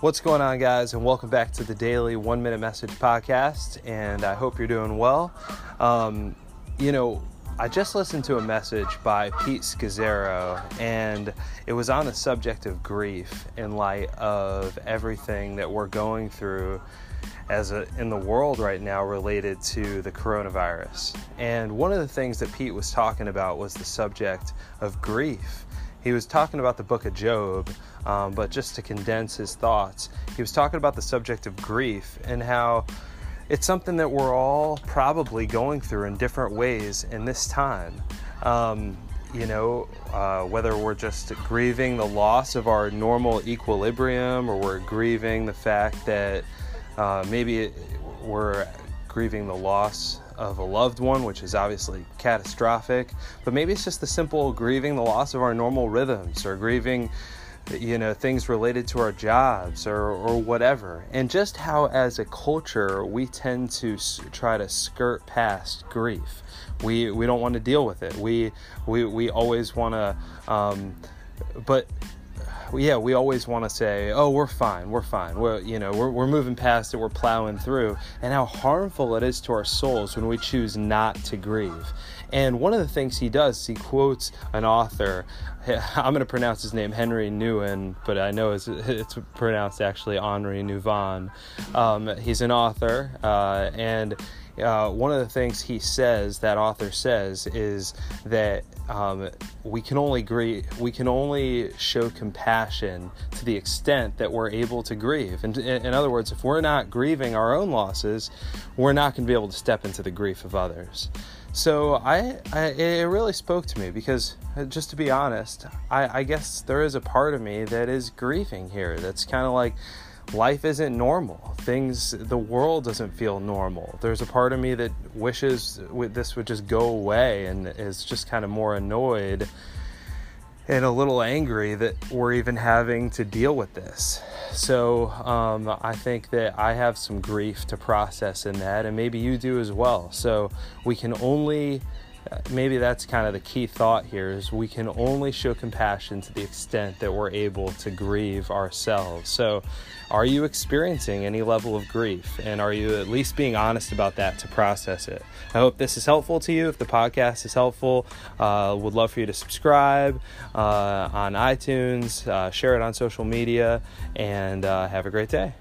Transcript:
What's going on, guys, and welcome back to the daily one minute message podcast. And I hope you're doing well. Um, you know, I just listened to a message by Pete Scazzero, and it was on the subject of grief in light of everything that we're going through as a, in the world right now related to the coronavirus. And one of the things that Pete was talking about was the subject of grief. He was talking about the book of Job, um, but just to condense his thoughts, he was talking about the subject of grief and how it's something that we're all probably going through in different ways in this time. Um, you know, uh, whether we're just grieving the loss of our normal equilibrium or we're grieving the fact that uh, maybe we're grieving the loss of a loved one, which is obviously catastrophic, but maybe it's just the simple grieving the loss of our normal rhythms or grieving you know things related to our jobs or, or whatever. And just how as a culture we tend to s- try to skirt past grief. We we don't want to deal with it. We we, we always want to um, but yeah, we always want to say, "Oh, we're fine, we're fine. We're you know we're we're moving past it, we're plowing through," and how harmful it is to our souls when we choose not to grieve. And one of the things he does, he quotes an author. I'm going to pronounce his name Henry Nouwen, but I know it's, it's pronounced actually Henri Nouwen. Um, he's an author, uh, and uh, one of the things he says, that author says, is that um, we can only grieve, we can only show compassion to the extent that we're able to grieve. And in, in other words, if we're not grieving our own losses, we're not going to be able to step into the grief of others. So I, I, it really spoke to me because, uh, just to be honest, I, I guess there is a part of me that is grieving here. That's kind of like life isn't normal. Things, the world doesn't feel normal. There's a part of me that wishes this would just go away and is just kind of more annoyed and a little angry that we're even having to deal with this. So um, I think that I have some grief to process in that, and maybe you do as well. So we can only maybe that's kind of the key thought here is we can only show compassion to the extent that we're able to grieve ourselves. So are you experiencing any level of grief? And are you at least being honest about that to process it? I hope this is helpful to you. If the podcast is helpful uh, would love for you to subscribe uh, on itunes uh, share it on social media and uh, have a great day